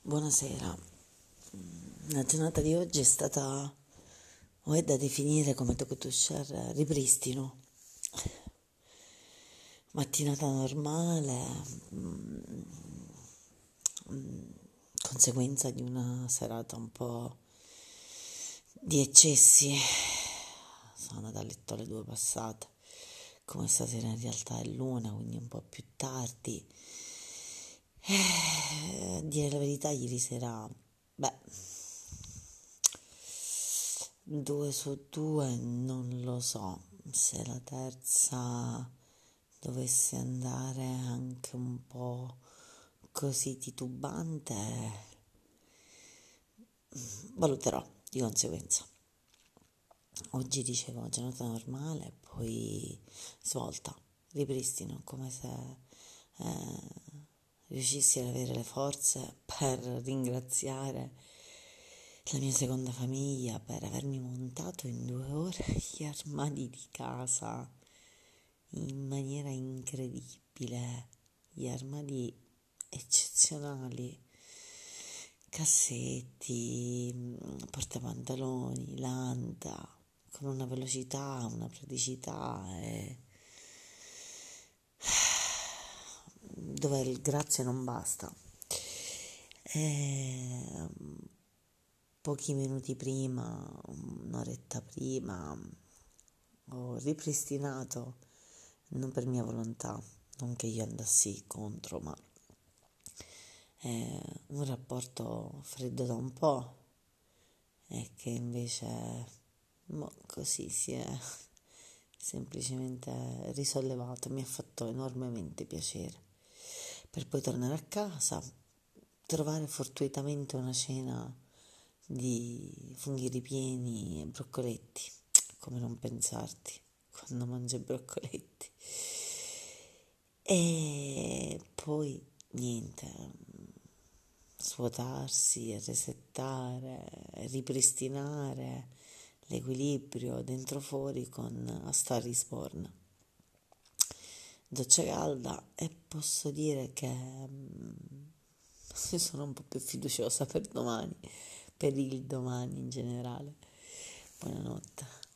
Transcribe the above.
Buonasera. La giornata di oggi è stata o è da definire come Tokutushar ripristino. Mattinata normale, mm, conseguenza di una serata un po' di eccessi. Sono andata a letto alle due passate, come stasera in realtà è l'una, quindi un po' più tardi eh, dire la verità, ieri sera, beh, due su due non lo so, se la terza dovesse andare anche un po' così titubante, valuterò di conseguenza. Oggi dicevo giornata normale, poi svolta, ripristino, come se... Eh, riuscissi ad avere le forze per ringraziare la mia seconda famiglia per avermi montato in due ore gli armadi di casa. In maniera incredibile, gli armadi eccezionali, cassetti, portapantaloni, lanta, con una velocità, una praticità e dove il grazie non basta. E, pochi minuti prima, un'oretta prima, ho ripristinato, non per mia volontà, non che io andassi contro, ma un rapporto freddo da un po' e che invece boh, così si è semplicemente risollevato, mi ha fatto enormemente piacere per poi tornare a casa, trovare fortuitamente una cena di funghi ripieni e broccoletti. Come non pensarti quando mangi i broccoletti? E poi niente, svuotarsi, resettare, ripristinare l'equilibrio dentro fuori con Astaris Born doccia calda e posso dire che mm, sono un po' più fiduciosa per domani, per il domani in generale. Buonanotte.